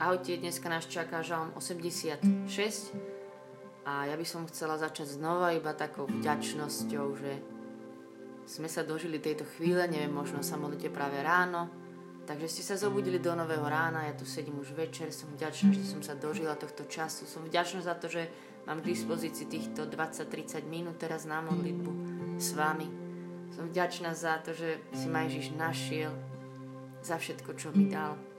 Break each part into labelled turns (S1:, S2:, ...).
S1: Ahojte, dneska nás čaká žalm 86 a ja by som chcela začať znova iba takou vďačnosťou, že sme sa dožili tejto chvíle, neviem, možno sa modlíte práve ráno, takže ste sa zobudili do nového rána, ja tu sedím už večer, som vďačná, že som sa dožila tohto času, som vďačná za to, že mám k dispozícii týchto 20-30 minút teraz na modlitbu s vami. Som vďačná za to, že si ma Ježiš našiel, za všetko, čo mi dal.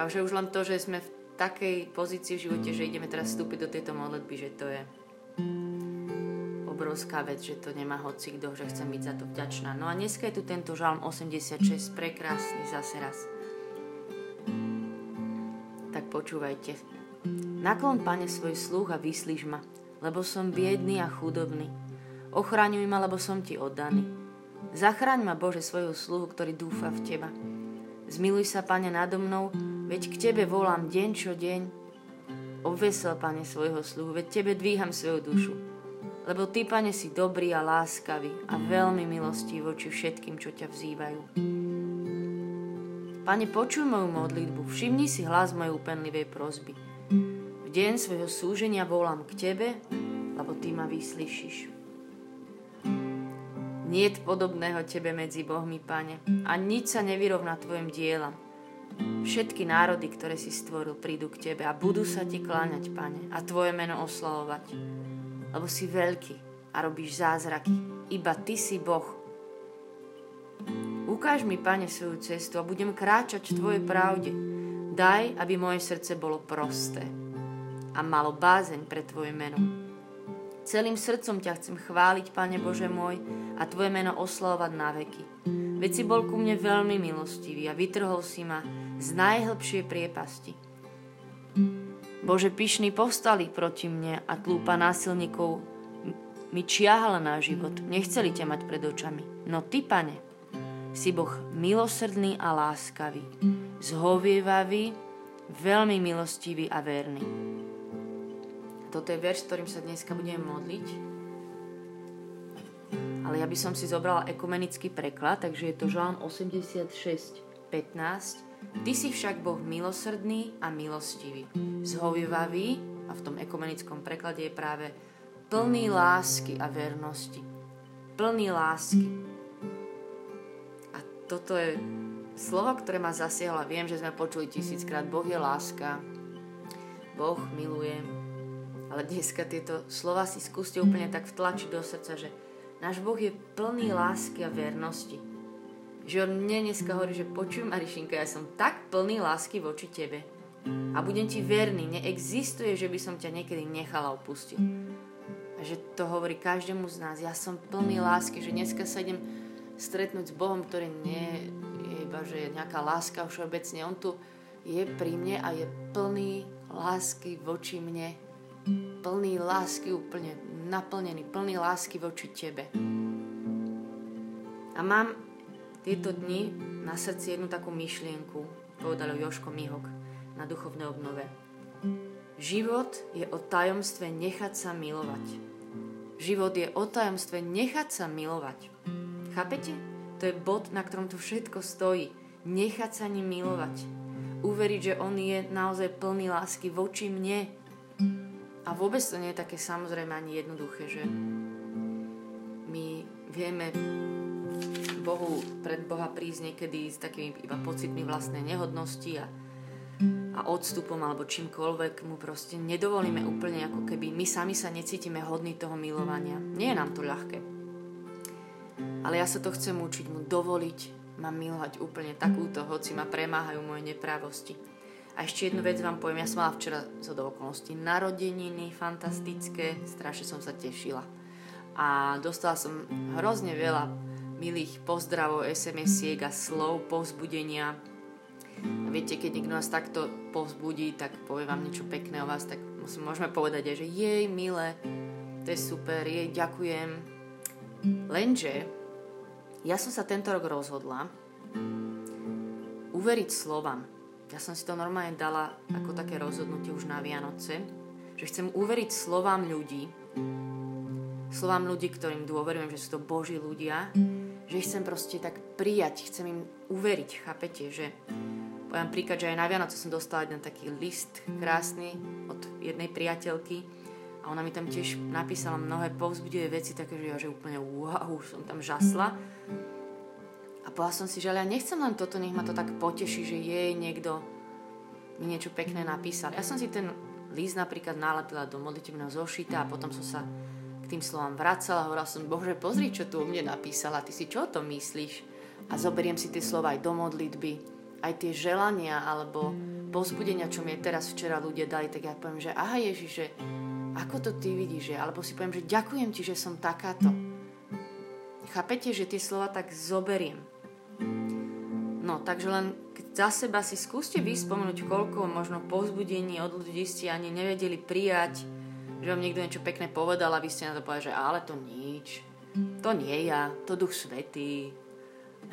S1: A že už len to, že sme v takej pozícii v živote, že ideme teraz vstúpiť do tejto modlitby, že to je obrovská vec, že to nemá hoci kto, že chcem byť za to vďačná. No a dneska je tu tento žalm 86, prekrásny zase raz. Tak počúvajte. Naklon, Pane, svoj sluch a vyslíš ma, lebo som biedný a chudobný. Ochraňuj ma, lebo som Ti oddaný. Zachraň ma, Bože, svojho sluhu, ktorý dúfa v Teba. Zmiluj sa, Pane, nado mnou, veď k Tebe volám deň čo deň. Obvesel, Pane, svojho sluhu, veď Tebe dvíham svoju dušu. Lebo Ty, Pane, si dobrý a láskavý a veľmi milostí voči všetkým, čo ťa vzývajú. Pane, počuj moju modlitbu, všimni si hlas mojej úpenlivej prozby. V deň svojho súženia volám k Tebe, lebo Ty ma vyslyšíš. Niet podobného Tebe medzi Bohmi, Pane, a nič sa nevyrovná Tvojim dielam. Všetky národy, ktoré si stvoril, prídu k Tebe a budú sa Ti kláňať, Pane, a Tvoje meno oslavovať. Lebo si veľký a robíš zázraky. Iba Ty si Boh. Ukáž mi, Pane, svoju cestu a budem kráčať v Tvojej pravde. Daj, aby moje srdce bolo prosté a malo bázeň pre Tvoje meno. Celým srdcom ťa chcem chváliť, Pane Bože môj, a Tvoje meno oslavovať na veky. Veď si bol ku mne veľmi milostivý a vytrhol si ma z najhlbšej priepasti. Bože, pyšní povstali proti mne a tlúpa násilníkov mi čiahala na život. Nechceli ťa mať pred očami. No Ty, Pane, si Boh milosrdný a láskavý, zhovievavý, veľmi milostivý a verný. Toto je verš, ktorým sa dneska budeme modliť. Ale ja by som si zobrala ekumenický preklad, takže je to Žalm 86, 15. Ty si však Boh milosrdný a milostivý, zhovievavý, a v tom ekumenickom preklade je práve plný lásky a vernosti. Plný lásky. A toto je slovo, ktoré ma zasiahlo. Viem, že sme počuli tisíckrát, Boh je láska, Boh miluje, ale dneska tieto slova si skúste úplne tak vtlačiť do srdca, že náš Boh je plný lásky a vernosti. Že on mne dneska hovorí, že počujem Marišinka, ja som tak plný lásky voči tebe. A budem ti verný, neexistuje, že by som ťa niekedy nechala opustil. A že to hovorí každému z nás. Ja som plný lásky, že dneska sa idem stretnúť s Bohom, ktorý nie je iba, že je nejaká láska všeobecne. On tu je pri mne a je plný lásky voči mne plný lásky úplne naplnený, plný lásky voči tebe. A mám tieto dni na srdci jednu takú myšlienku, povedal Joško Mihok na duchovnej obnove. Život je o tajomstve nechať sa milovať. Život je o tajomstve nechať sa milovať. Chápete? To je bod, na ktorom to všetko stojí. Nechať sa ním milovať. Uveriť, že on je naozaj plný lásky voči mne, a vôbec to nie je také samozrejme ani jednoduché, že my vieme Bohu, pred Boha prísť niekedy s takými iba pocitmi vlastnej nehodnosti a, a odstupom alebo čímkoľvek mu proste nedovolíme úplne ako keby my sami sa necítime hodní toho milovania. Nie je nám to ľahké. Ale ja sa to chcem učiť mu dovoliť ma milovať úplne takúto, hoci ma premáhajú moje neprávosti a ešte jednu vec vám poviem, ja som mala včera zo do okolností narodeniny, fantastické, strašne som sa tešila. A dostala som hrozne veľa milých pozdravov, SMS-iek a slov, povzbudenia. A viete, keď niekto nás takto povzbudí, tak povie vám niečo pekné o vás, tak môžeme povedať aj, že jej, milé, to je super, jej, ďakujem. Lenže ja som sa tento rok rozhodla uveriť slovám, ja som si to normálne dala ako také rozhodnutie už na Vianoce, že chcem uveriť slovám ľudí, slovám ľudí, ktorým dôverujem, že sú to Boží ľudia, že ich chcem proste tak prijať, chcem im uveriť, chápete, že Poviem príklad, že aj na Vianoce som dostala jeden taký list krásny od jednej priateľky a ona mi tam tiež napísala mnohé povzbudivé veci, také, že ja že úplne wow, som tam žasla. A povedala som si, že ale ja nechcem len toto, nech ma to tak poteší, že jej niekto mi niečo pekné napísal. Ja som si ten list napríklad nalepila do modlitebného zošita a potom som sa k tým slovám vracala a hovorila som, bože, pozri, čo tu o mne napísala, ty si čo o tom myslíš? A zoberiem si tie slova aj do modlitby aj tie želania alebo pozbudenia, čo mi teraz včera ľudia dali, tak ja poviem, že aha Ježiš, že ako to ty vidíš, že? alebo si poviem, že ďakujem ti, že som takáto. Chápete, že tie slova tak zoberiem. No, takže len za seba si skúste vyspomenúť, koľko možno pozbudení od ľudí ste ani nevedeli prijať, že vám niekto niečo pekné povedal a vy ste na to povedali, že ale to nič, to nie ja, to duch svetý,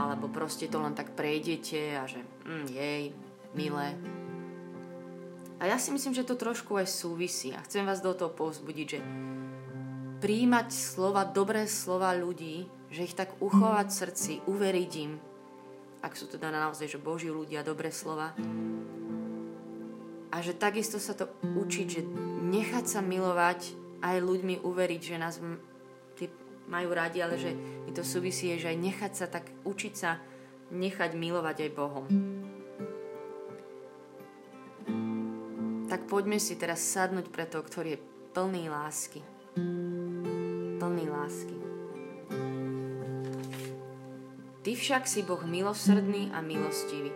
S1: alebo proste to len tak prejdete a že mm, jej, milé. A ja si myslím, že to trošku aj súvisí. A chcem vás do toho povzbudiť, že príjmať slova, dobré slova ľudí, že ich tak uchovať v srdci, uveriť im, ak sú teda naozaj, že Boží ľudia, dobré slova. A že takisto sa to učiť, že nechať sa milovať aj ľuďmi uveriť, že nás majú radi, ale že mi to súvisí, že aj nechať sa tak, učiť sa nechať milovať aj Bohom. Tak poďme si teraz sadnúť pre to, ktorý je plný lásky. Plný lásky. Ty však si Boh milosrdný a milostivý,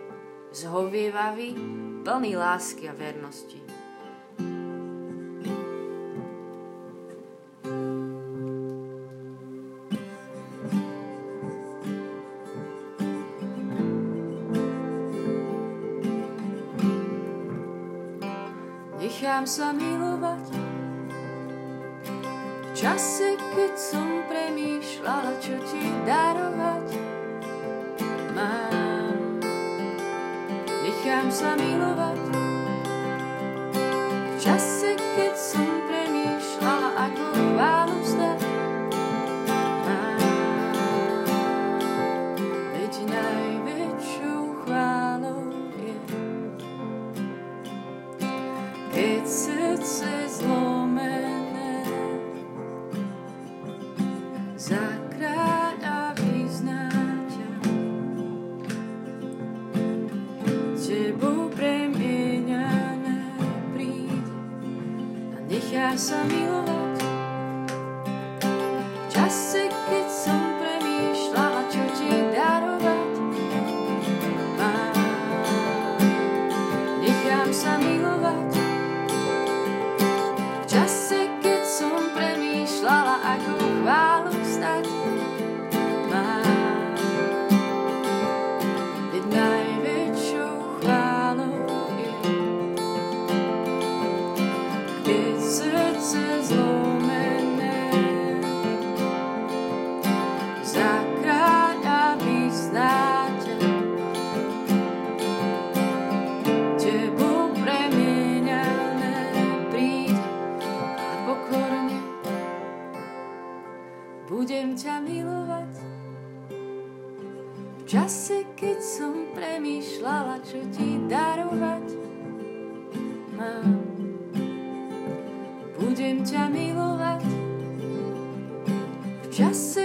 S1: zhovievavý, plný lásky a vernosti.
S2: Nechám sa Nechám sa milovať. V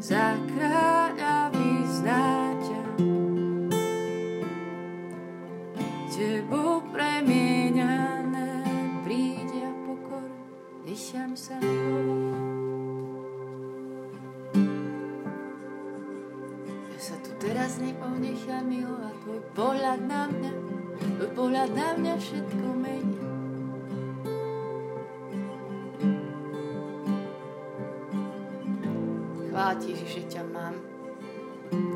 S2: za kráľa vyznáťa. Tebou premieňané príde pokor, nechám sa.
S1: Ja sa tu
S2: teraz neponechá milovať tvoj pohľad na mňa, tvoj pohľad na mňa všetko mení. Chvála ti, že ťa mám.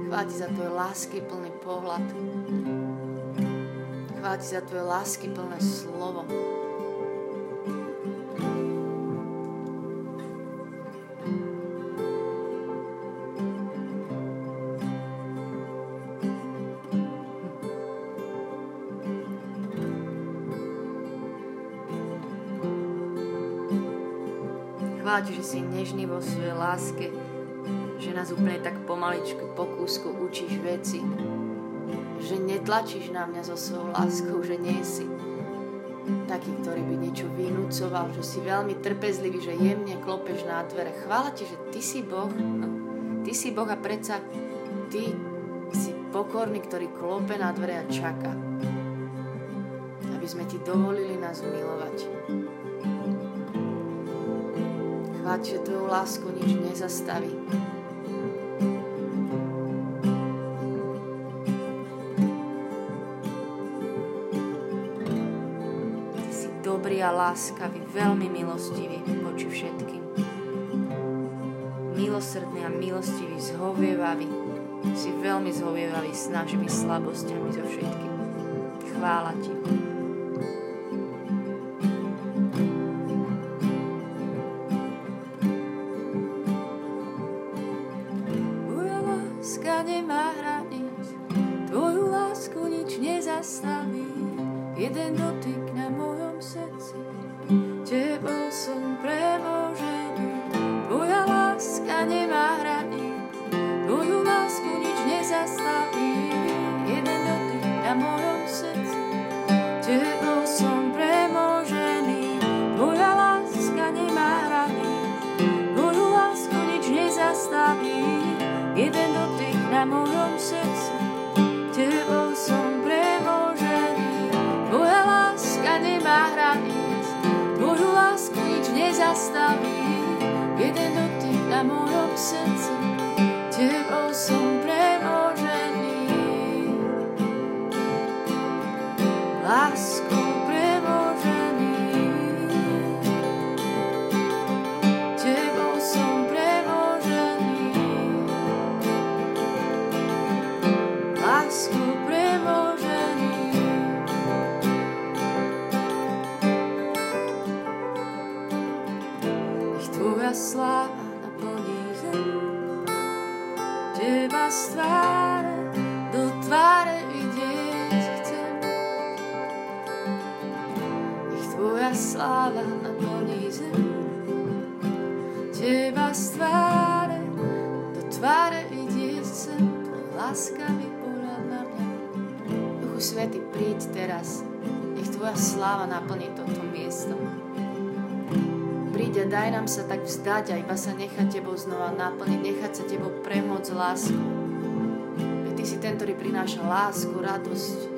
S2: Chvála ti za tvoj lásky plný pohľad. Chvála ti za tvoje lásky plné slovo. Chvála ti, že si nežný vo svojej láske, že nás úplne tak pomaličku po učíš veci, že netlačíš na mňa so svojou láskou, že nie si taký, ktorý by niečo vynúcoval, že si veľmi trpezlivý, že jemne klopeš na dvere. Chvála ti, že ty si Boh, no, ty si Boh a predsa ty si pokorný, ktorý klope na dvere a čaká, aby sme ti dovolili nás milovať. Chváť, že tvoju lásku nič nezastaví. Dobrý a láskavý, veľmi milostivý voči všetkým. Milosrdný a milostivý, zhovievavý. Si veľmi zhovievavý s našimi slabosťami so všetkým. Chvála ti.
S1: stop. sláva naplní zem. Teba z tváre do tváre vidieť chcem. Nech tvoja sláva naplní zem. Teba z tváre do tváre vidieť chcem. Láskami pohľad na mňa. Duchu Svety, príď teraz. Nech Tvoja sláva naplní toto miesto
S2: sa tak vzdať a iba sa nechať Tebou znova naplniť, nechať sa Tebou premôcť lásku. Veď Ty si ten, ktorý prináša lásku, radosť,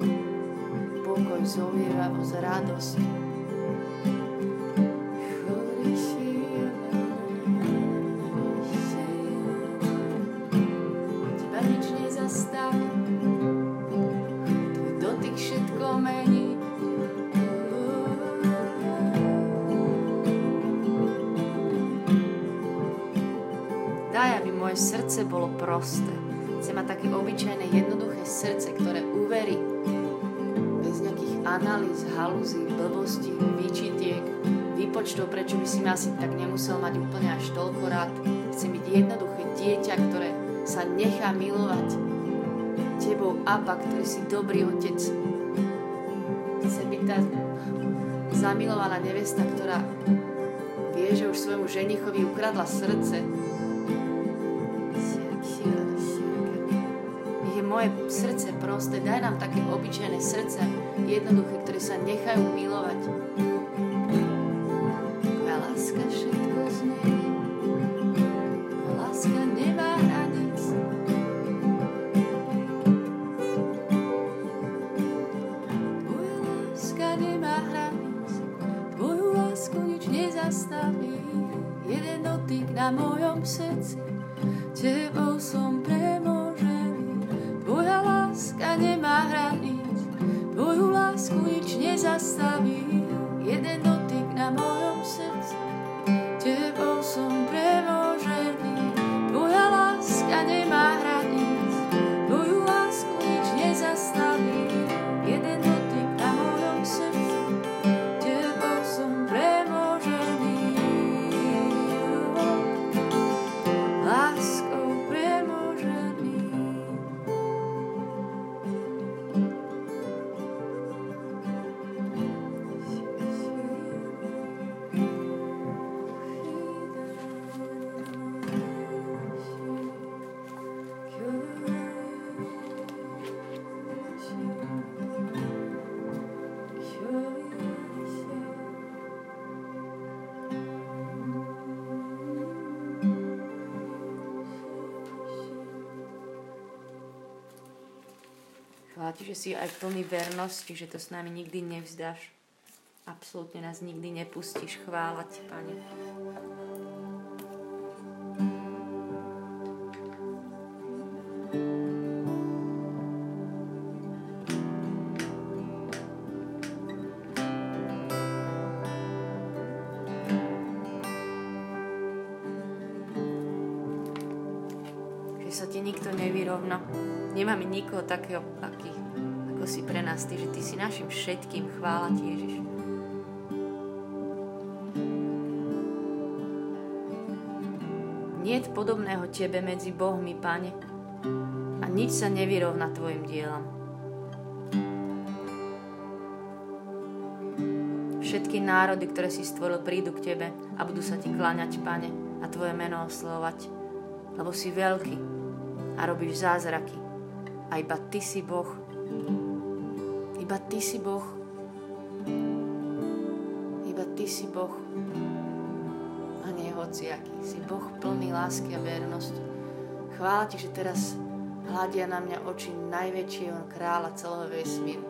S2: pokoj, zovievavosť, radosť. Prosté. Chcem mať také obyčajné, jednoduché srdce, ktoré uverí bez nejakých analýz, halúzí, blbostí, výčitiek, výpočtov, prečo by si ma asi tak nemusel mať úplne až toľko rád. Chcem byť jednoduché dieťa, ktoré sa nechá milovať tebou, Abba, ktorý si dobrý otec. Chcem byť tá zamilovaná nevesta, ktorá vie, že už svojmu ženichovi ukradla srdce, moje srdce prosté, daj nám také obyčajné srdce, jednoduché, ktoré sa nechajú milovať. Tvoja láska všetko zmení. Tvoja láska nemá hranic. Tvoja láska nemá hranic. Tvoju lásku nič nezastaví. Jeden dotyk na mojom srdci.
S1: Ti, že si aj plný vernosti, že to s nami nikdy nevzdáš. Absolútne nás nikdy nepustíš. Chvála ti, Pane. Takého, aký, ako si pre nás ty, že ty si našim všetkým. Chvála ti, Ježiš. Niet podobného tebe medzi Bohmi, Pane, a nič sa nevyrovná tvojim dielam. Všetky národy, ktoré si stvoril, prídu k tebe a budú sa ti kláňať, Pane, a tvoje meno oslovať, lebo si veľký a robíš zázraky. A iba ty si Boh. Iba ty si Boh. Iba ty si Boh. A nie hociaký. Si Boh plný lásky a vernosti. Chvála ti, že teraz hľadia na mňa oči najväčšieho kráľa celého vesmíru.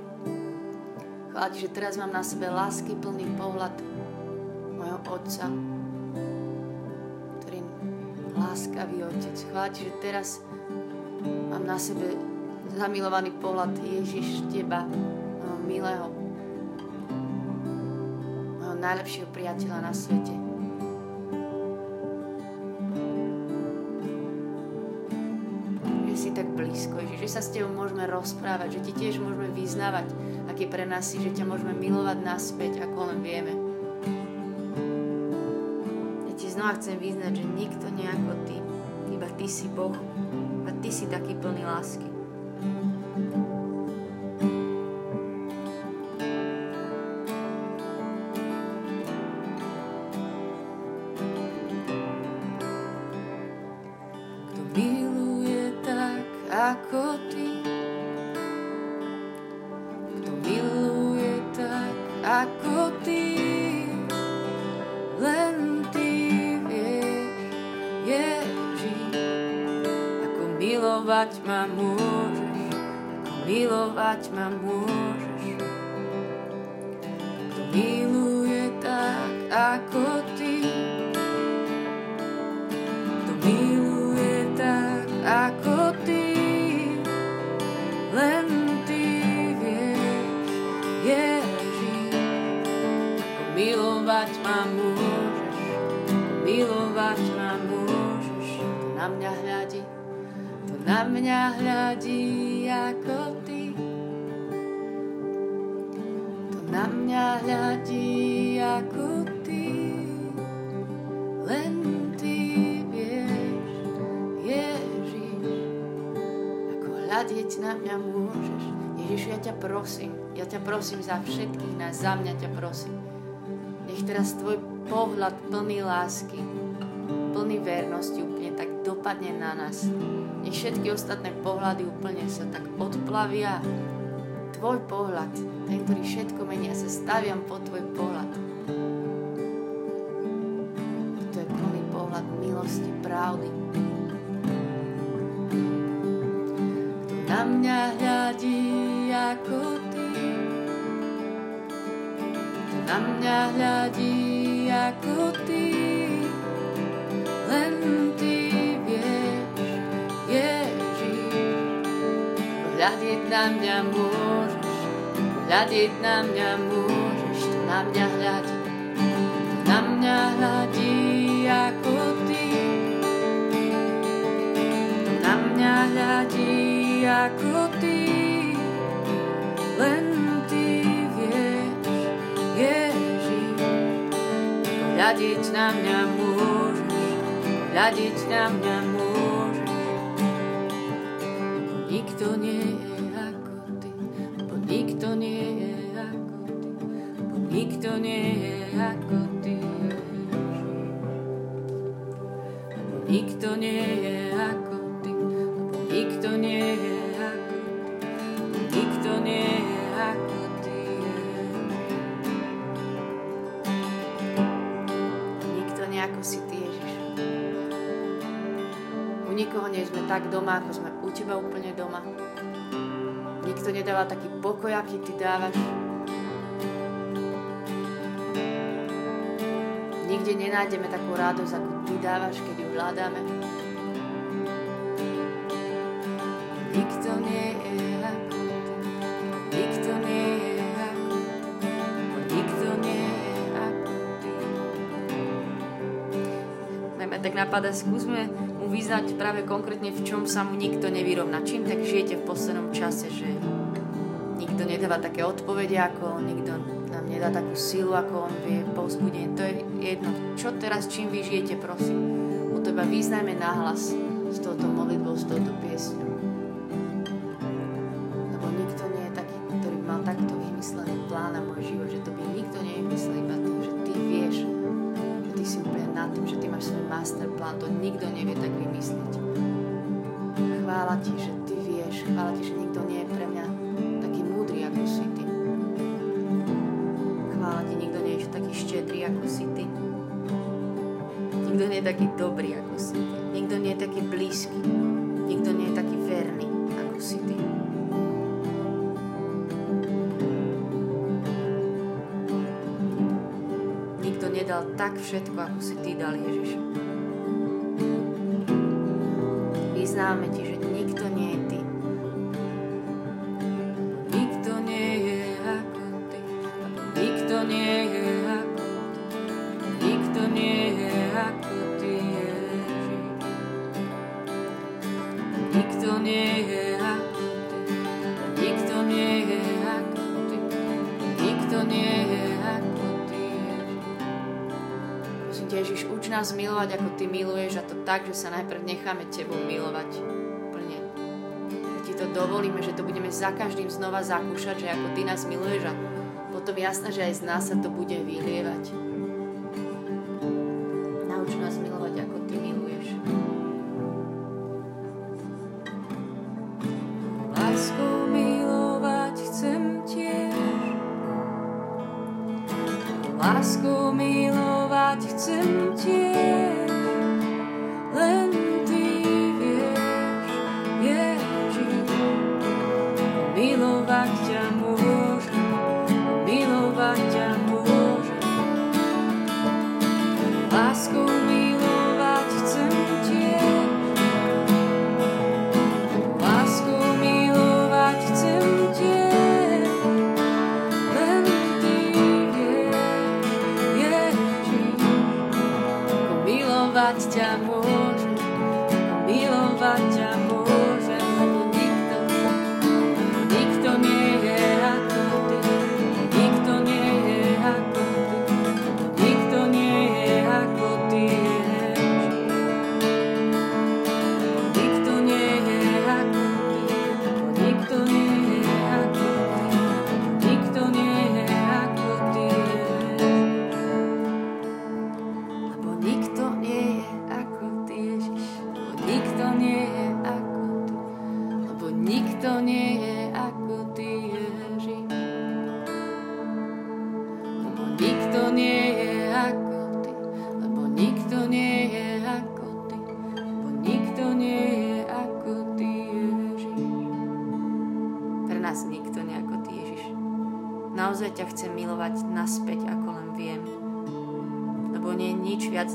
S1: Chvála ti, že teraz mám na sebe lásky plný pohľad mojho Otca, ktorý láskavý Otec. Chvála ti, že teraz mám na sebe zamilovaný pohľad Ježiš teba, môjho milého, môjho najlepšieho priateľa na svete. Že si tak blízko, Ježiš, že sa s tebou môžeme rozprávať, že ti tiež môžeme vyznávať, aký pre nás si, že ťa môžeme milovať naspäť, ako len vieme. Ja ti znova chcem vyznať, že nikto nie ako ty, iba ty si Boh, iba ty si taký plný lásky.
S2: Miluje tak ako ty kto miluje tak ako ty. Len ty vieš, Ježiš, ako milovať ma môžeš, milovať ma môžeš. To na mňa hľadí, to na mňa hľadí ako ty. Mňa ako ty. Len ty vieš, Ježiš, ako hľadieť mňa môžeš. Ježiš, prosím, ja ťa prosím za všetkých nás, za mňa ťa prosím. Nech teraz tvoj pohľad plný lásky, plný vernosti úplne tak dopadne na nás. Nech všetky ostatné pohľady úplne sa tak odplavia. Tvoj pohľad, ten, ktorý všetko mení, ja sa staviam po tvoj pohľad. To je plný pohľad milosti, pravdy. Kto na mňa hľadí ako ty. Kto na mňa hľadí ako ty. Len ty vieš, Ježiš. Na mňa môžeš, hľadiť na mňa môžeš. na mňa hľadí, na mňa hľadí ako ty. Na mňa hľadí ako ty, len ty vieš, Ježiš. Hľadiť na mňa môžeš, hľadiť na mňa môžeš. Nikto nie je nikto nie je ako ty. Nikto nie je ako ty, nikto nie je ako ty, nikto nie je ako ty. Nikto nie ako
S1: si ty, Ježiš. U nikoho nie sme tak doma, ako sme u teba úplne doma. Nikto nedáva taký pokoj, aký ty dávaš. Nikde nenájdeme takú radosť, ako ty dávaš, keď ju hľadáme.
S2: Nikto nie je nikto nie nikto nie
S1: tak napadá, skúsme mu vyznať práve konkrétne, v čom sa mu nikto nevyrovná. Čím tak žijete v poslednom čase, že nikto nedáva také odpovede ako nikto nám nedá takú silu, ako on vie, povzbudenie. To je jedno. Čo teraz, čím vy žijete, prosím. U teba vyznajme nahlas s touto modlitbou, s touto piesňou. Lebo nikto nie je taký, ktorý mal takto vymyslený plán na môj život, že to by nikto nevymyslel iba ty, že ty vieš, že ty si úplne nad tým, že ty máš svoj master plán, to nikto nevie tak taký dobrý, ako si ty. Nikto nie je taký blízky. Nikto nie je taký verný, ako si ty. Nikto nedal tak všetko, ako si ty dal, Ježiš. Vyznávame ti, že nikto nie je ty.
S2: Nikto nie je ako ty, nikto nie je
S1: nás milovať, ako Ty miluješ a to tak, že sa najprv necháme Tebou milovať plne. Ti to dovolíme, že to budeme za každým znova zakúšať, že ako Ty nás miluješ a potom jasné, že aj z nás sa to bude vylievať. Nauč nás milovať, ako Ty miluješ.
S2: Láskou milovať chcem tiež. Láskou milovať chcem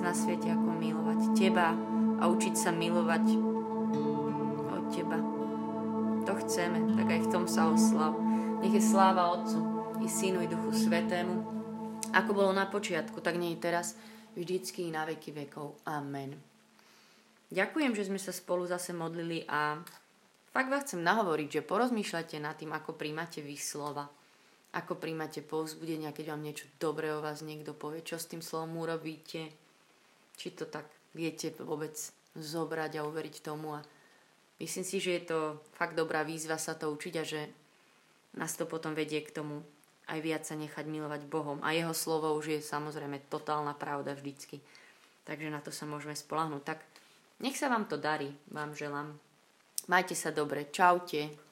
S1: na svete, ako milovať Teba a učiť sa milovať od Teba. To chceme, tak aj v tom sa oslav. Nech je sláva Otcu i Synu i Duchu Svetému, ako bolo na počiatku, tak nie je teraz, vždycky na veky vekov. Amen. Ďakujem, že sme sa spolu zase modlili a fakt vás chcem nahovoriť, že porozmýšľajte nad tým, ako príjmate vy slova. Ako príjmate povzbudenia, keď vám niečo dobré o vás niekto povie, čo s tým slovom urobíte. Či to tak viete vôbec zobrať a uveriť tomu. A myslím si, že je to fakt dobrá výzva sa to učiť a že nás to potom vedie k tomu aj viac sa nechať milovať Bohom. A jeho slovo už je samozrejme totálna pravda vždycky. Takže na to sa môžeme spolahnúť. Tak nech sa vám to darí, vám želám. Majte sa dobre, čaute.